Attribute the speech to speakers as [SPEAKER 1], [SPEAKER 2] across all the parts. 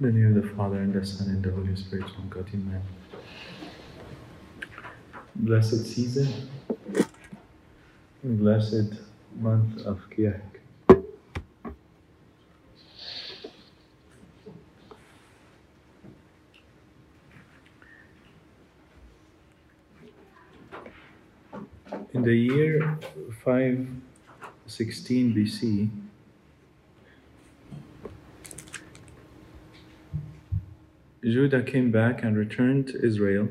[SPEAKER 1] In the name of the Father, and the Son, and the Holy Spirit, one God, Amen. Blessed season, and blessed month of Kiahk. In the year 516 BC, Judah came back and returned to Israel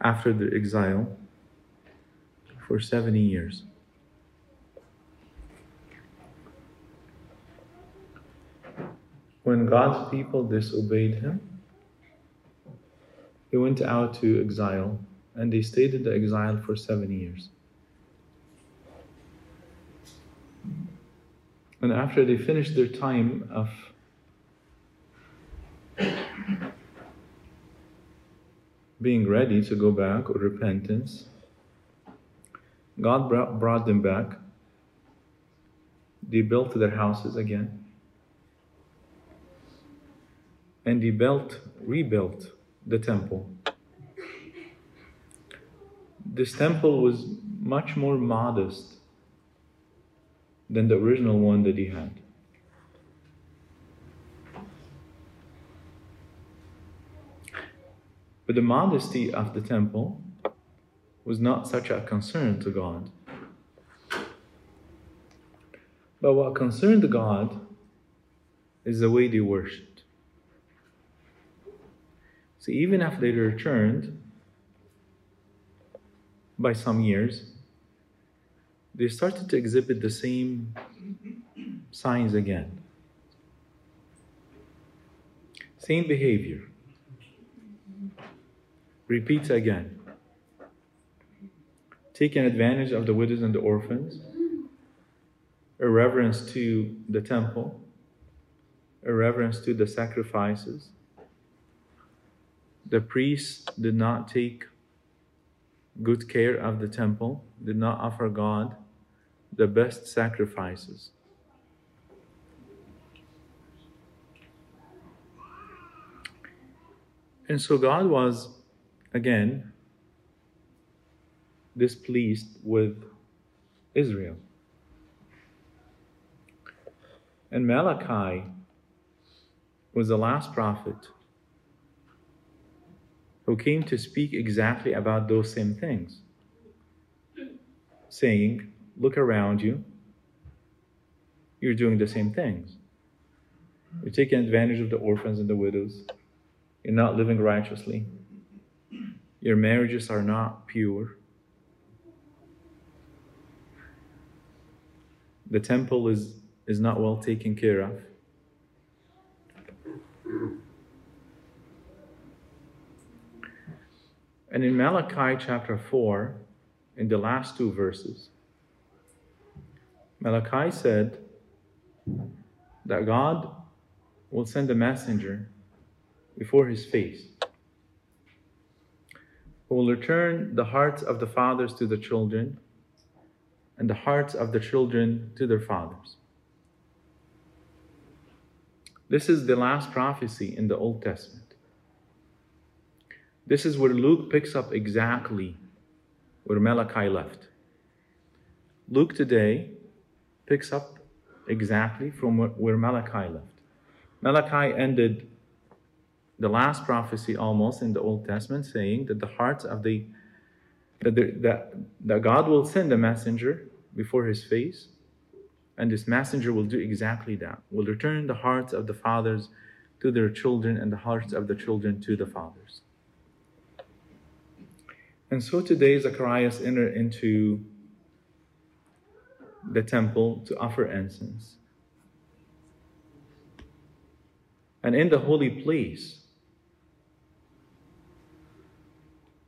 [SPEAKER 1] after the exile for 70 years. When God's people disobeyed him, they went out to exile and they stayed in the exile for 70 years. And after they finished their time of being ready to go back or repentance, God brought, brought them back. They built their houses again. And they built, rebuilt the temple. This temple was much more modest than the original one that he had. But the modesty of the temple was not such a concern to God. But what concerned God is the way they worshipped. So even after they returned by some years, they started to exhibit the same signs again. Same behavior repeats again. Taking advantage of the widows and the orphans, irreverence to the temple, irreverence to the sacrifices. The priests did not take good care of the temple, did not offer God the best sacrifices. And so God was again displeased with Israel. And Malachi was the last prophet who came to speak exactly about those same things, saying, Look around you, you're doing the same things. You're taking advantage of the orphans and the widows, you're not living righteously. Your marriages are not pure. The temple is, is not well taken care of. And in Malachi chapter 4, in the last two verses, Malachi said that God will send a messenger before his face who will return the hearts of the fathers to the children and the hearts of the children to their fathers. This is the last prophecy in the Old Testament. This is where Luke picks up exactly where Malachi left. Luke today picks up exactly from where Malachi left. Malachi ended the last prophecy almost in the Old Testament saying that the hearts of the that, the, that, that God will send a messenger before his face, and this messenger will do exactly that. Will return the hearts of the fathers to their children and the hearts of the children to the fathers. And so today Zacharias entered into the temple to offer incense. And in the holy place,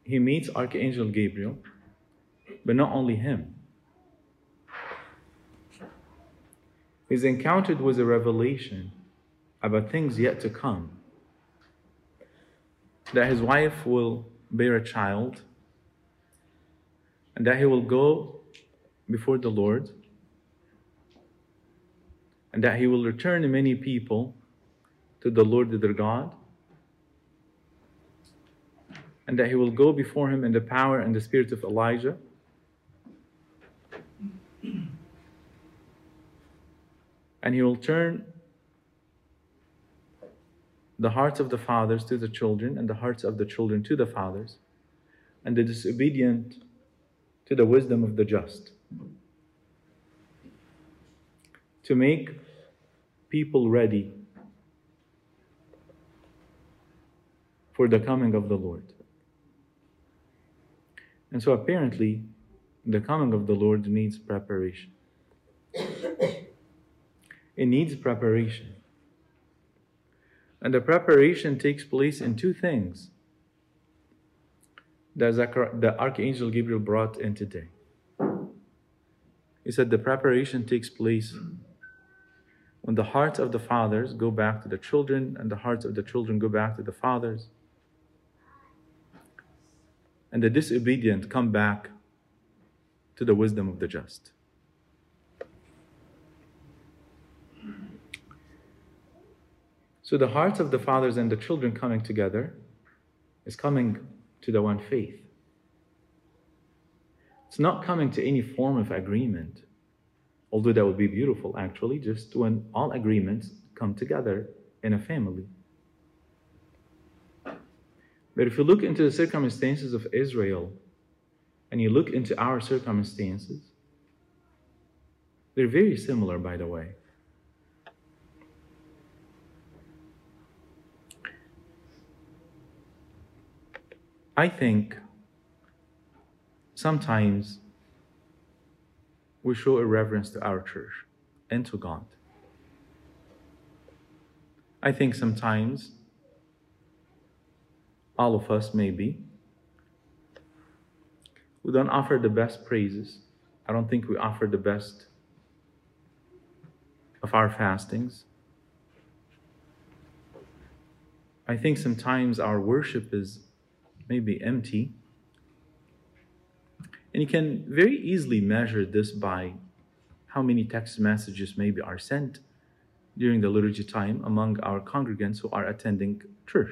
[SPEAKER 1] he meets Archangel Gabriel, but not only him. He's encountered with a revelation about things yet to come. That his wife will bear a child, and that he will go before the Lord, and that he will return many people to the Lord their God, and that he will go before him in the power and the spirit of Elijah. And he will turn the hearts of the fathers to the children, and the hearts of the children to the fathers, and the disobedient to the wisdom of the just. To make people ready for the coming of the Lord. And so apparently, the coming of the Lord needs preparation. it needs preparation. And the preparation takes place in two things that the Archangel Gabriel brought in today. He said the preparation takes place when the hearts of the fathers go back to the children and the hearts of the children go back to the fathers and the disobedient come back to the wisdom of the just. So the hearts of the fathers and the children coming together is coming to the one faith. It's not coming to any form of agreement, although that would be beautiful actually, just when all agreements come together in a family. But if you look into the circumstances of Israel and you look into our circumstances, they're very similar, by the way. I think sometimes we show irreverence to our church and to God. I think sometimes all of us maybe. We don't offer the best praises. I don't think we offer the best of our fastings. I think sometimes our worship is maybe empty. And you can very easily measure this by how many text messages maybe are sent during the liturgy time among our congregants who are attending church.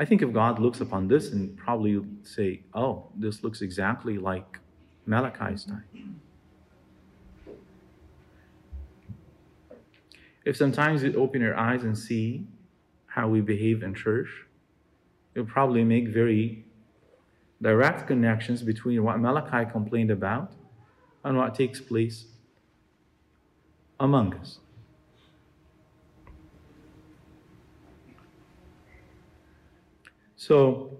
[SPEAKER 1] I think if God looks upon this and probably say, oh, this looks exactly like Malachi's time. If sometimes you open your eyes and see how we behave in church, you'll probably make very direct connections between what Malachi complained about and what takes place among us. So,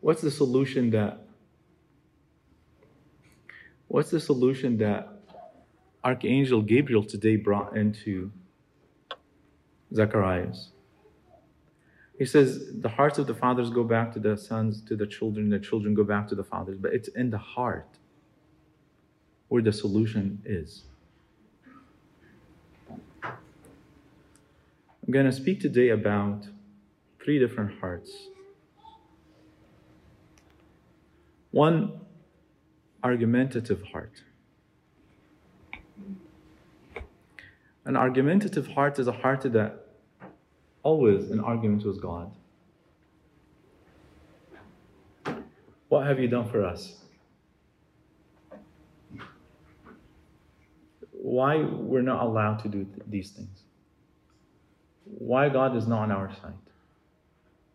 [SPEAKER 1] what's the solution that what's the solution that Archangel Gabriel today brought into Zacharias? He says the hearts of the fathers go back to the sons, to the children, the children go back to the fathers, but it's in the heart where the solution is. I'm going to speak today about three different hearts. One argumentative heart. An argumentative heart is a heart that always in argument with God. What have you done for us? Why we're not allowed to do th- these things? Why God is not on our side,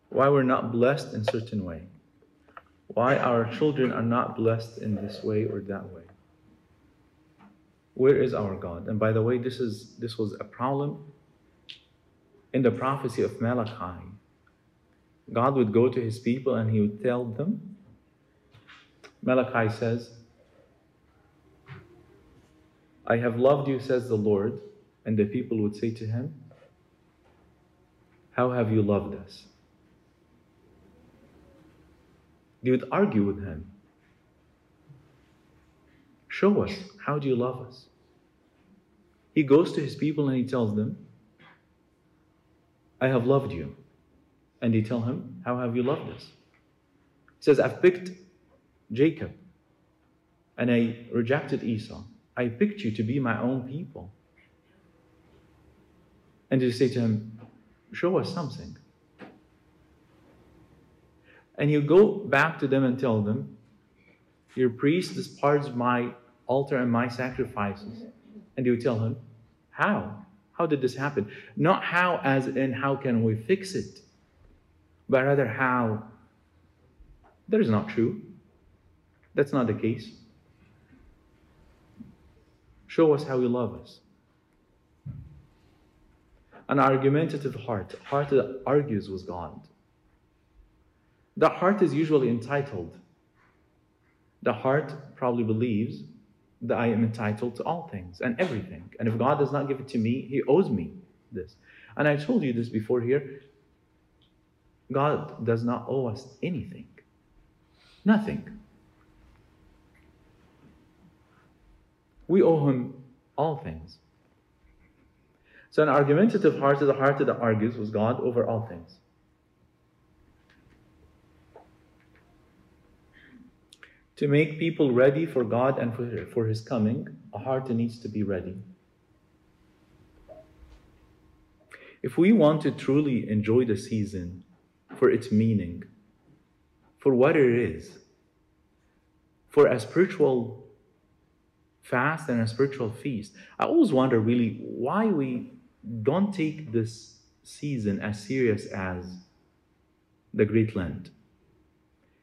[SPEAKER 1] why we're not blessed in certain way, why our children are not blessed in this way or that way. Where is our God? And by the way, this is this was a problem in the prophecy of Malachi. God would go to his people and he would tell them. Malachi says, I have loved you, says the Lord. And the people would say to him, how have you loved us? They would argue with him. Show us, how do you love us? He goes to his people and he tells them, I have loved you. And they tell him, How have you loved us? He says, I've picked Jacob. and I rejected Esau. I picked you to be my own people. And they say to him, Show us something. And you go back to them and tell them, Your priest disparts my altar and my sacrifices. And you tell him, How? How did this happen? Not how, as in how can we fix it, but rather how. That is not true. That's not the case. Show us how you love us. An argumentative heart, a heart that argues with God. The heart is usually entitled. The heart probably believes that I am entitled to all things and everything. And if God does not give it to me, He owes me this. And I told you this before here God does not owe us anything, nothing. We owe Him all things. So, an argumentative heart is a heart that argues with God over all things. To make people ready for God and for, His coming, a heart needs to be ready. If we want to truly enjoy the season for its meaning, for what it is, for a spiritual fast and a spiritual feast, I always wonder really why we don't take this season as serious as the Great Lent.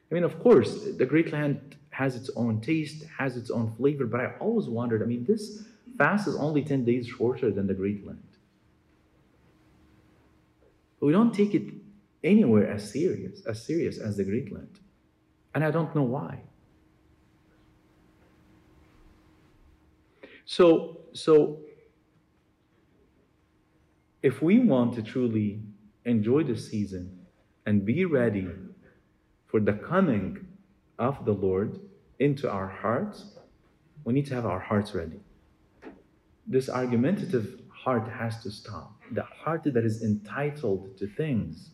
[SPEAKER 1] I mean, of course, the Great Lent has its own taste, has its own flavor, but I always wondered I mean, this fast is only 10 days shorter than the Great Lent. But we don't take it anywhere as serious, as serious as the Great Lent. And I don't know why. So, so if we want to truly enjoy the season and be ready for the coming of the Lord into our hearts, we need to have our hearts ready. This argumentative heart has to stop. The heart that is entitled to things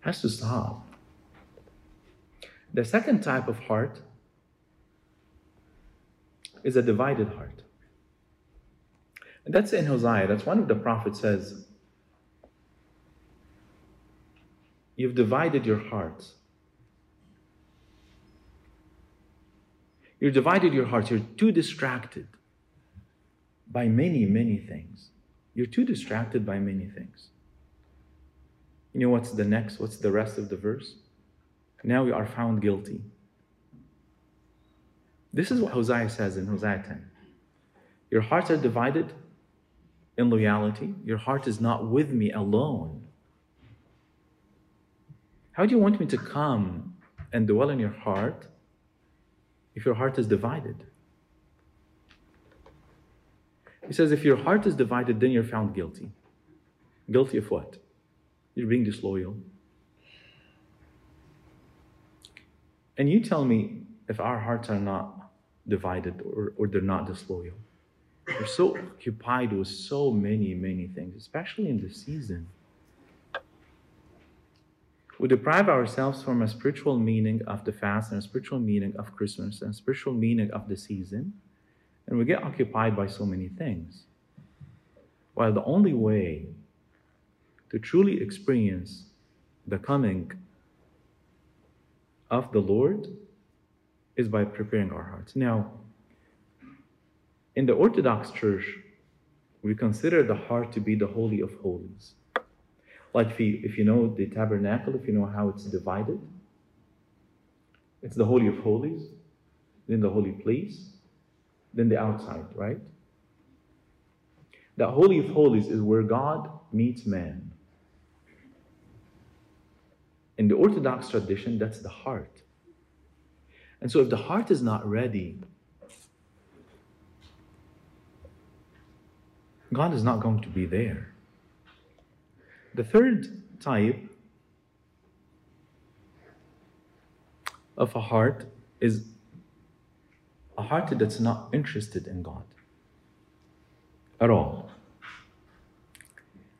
[SPEAKER 1] has to stop. The second type of heart is a divided heart. And that's in Hosea. That's one of the prophets says, You've divided your hearts. You've divided your hearts. You're too distracted by many, many things. You're too distracted by many things. You know what's the next? What's the rest of the verse? Now you are found guilty. This is what Hosea says in Hosea 10. Your hearts are divided in loyalty. Your heart is not with me alone. How do you want me to come and dwell in your heart if your heart is divided? He says, if your heart is divided, then you're found guilty. Guilty of what? You're being disloyal. And you tell me if our hearts are not divided or, or they're not disloyal. We're so occupied with so many, many things, especially in the season. We deprive ourselves from a spiritual meaning of the fast and a spiritual meaning of Christmas and a spiritual meaning of the season, and we get occupied by so many things. While the only way to truly experience the coming of the Lord is by preparing our hearts. Now, in the Orthodox Church, we consider the heart to be the Holy of Holies. Like if you, if you know the tabernacle, if you know how it's divided, it's the Holy of Holies, then the holy place, then the outside, right? The Holy of Holies is where God meets man. In the Orthodox tradition, that's the heart. And so if the heart is not ready, God is not going to be there. The third type of a heart is a heart that's not interested in God at all.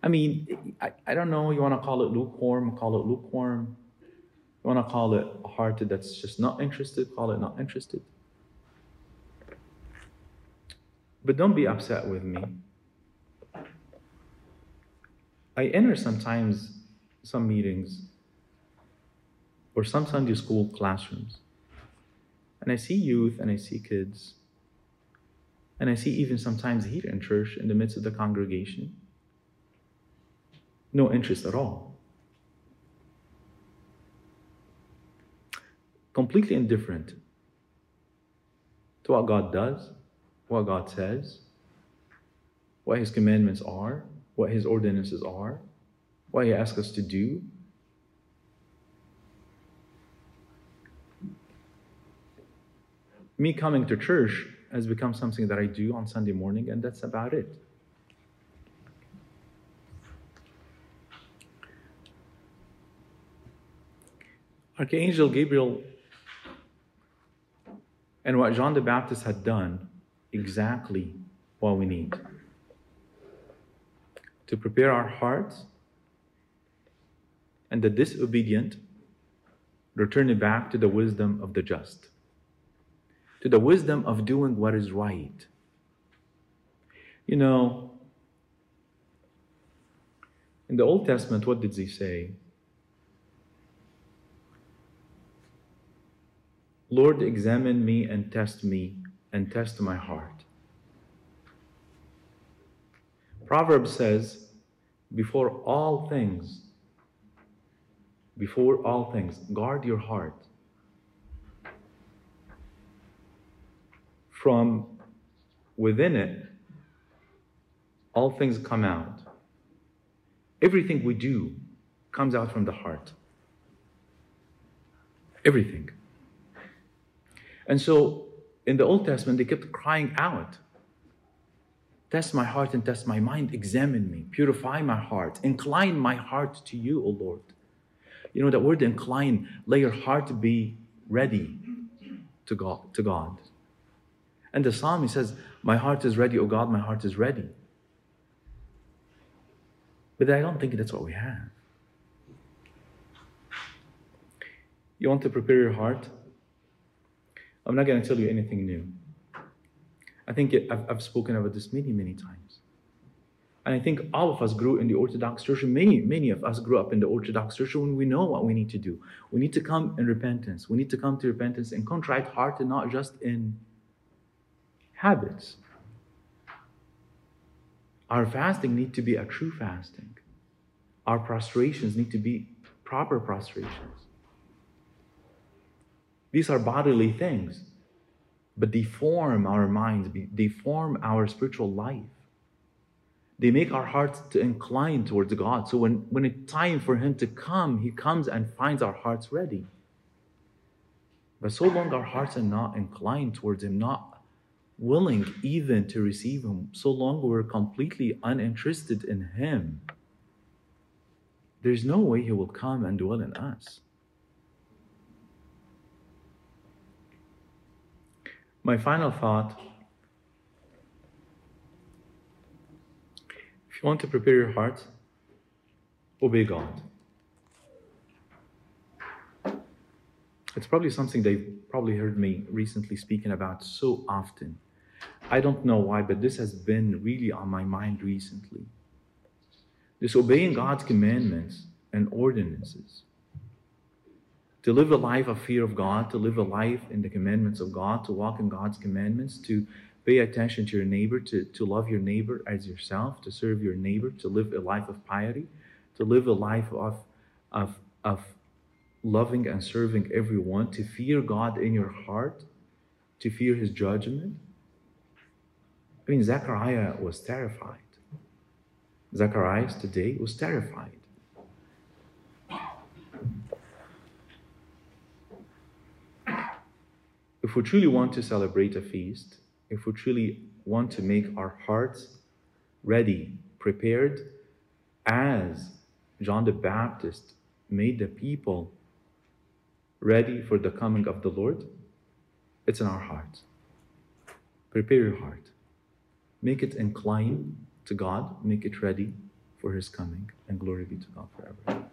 [SPEAKER 1] I mean, I, I don't know, you want to call it lukewarm, call it lukewarm. You want to call it a heart that's just not interested, call it not interested. But don't be upset with me. I enter sometimes some meetings or some Sunday school classrooms, and I see youth and I see kids, and I see even sometimes here in church in the midst of the congregation, no interest at all. Completely indifferent to what God does, what God says, what His commandments are, what His ordinances are, what He asks us to do. Me coming to church has become something that I do on Sunday morning, and that's about it. Archangel Gabriel and what John the Baptist had done exactly what we need to prepare our hearts and the disobedient return it back to the wisdom of the just, to the wisdom of doing what is right. You know, in the Old Testament, what did he say? Lord, examine me and test me and test my heart. Proverbs says, before all things, before all things, guard your heart. From within it, all things come out. Everything we do comes out from the heart. Everything. And so in the Old Testament, they kept crying out Test my heart and test my mind. Examine me. Purify my heart. Incline my heart to you, O Lord. You know, that word incline, let your heart to be ready to God. To God. And the psalm, he says, My heart is ready, O God, my heart is ready. But I don't think that's what we have. You want to prepare your heart? I'm not going to tell you anything new. I think it, I've, I've spoken about this many, many times. And I think all of us grew in the Orthodox Church, and many, many of us grew up in the Orthodox Church when we know what we need to do. We need to come in repentance. We need to come to repentance in contrite heart and not just in habits. Our fasting need to be a true fasting. Our prostrations need to be proper prostrations. These are bodily things, but deform our minds, deform our spiritual life. They make our hearts to incline towards God. So when, when it's time for Him to come, He comes and finds our hearts ready. But so long our hearts are not inclined towards Him, not willing even to receive Him, so long we're completely uninterested in Him, there's no way He will come and dwell in us. My final thought if you want to prepare your heart, obey God. It's probably something they've probably heard me recently speaking about so often. I don't know why, but this has been really on my mind recently. Disobeying God's commandments and ordinances to live a life of fear of God, to live a life in the commandments of God, to walk in God's commandments, to pay attention to your neighbor, to, to love your neighbor as yourself, to serve your neighbor, to live a life of piety, to live a life of, of, of loving and serving everyone, to fear God in your heart, to fear his judgment. I mean, Zechariah was terrified. Zacharias today was terrified. If we truly want to celebrate a feast, if we truly want to make our hearts ready, prepared, as John the Baptist made the people ready for the coming of the Lord, it's in our hearts. Prepare your heart. Make it incline to God, make it ready for his coming, and glory be to God forever.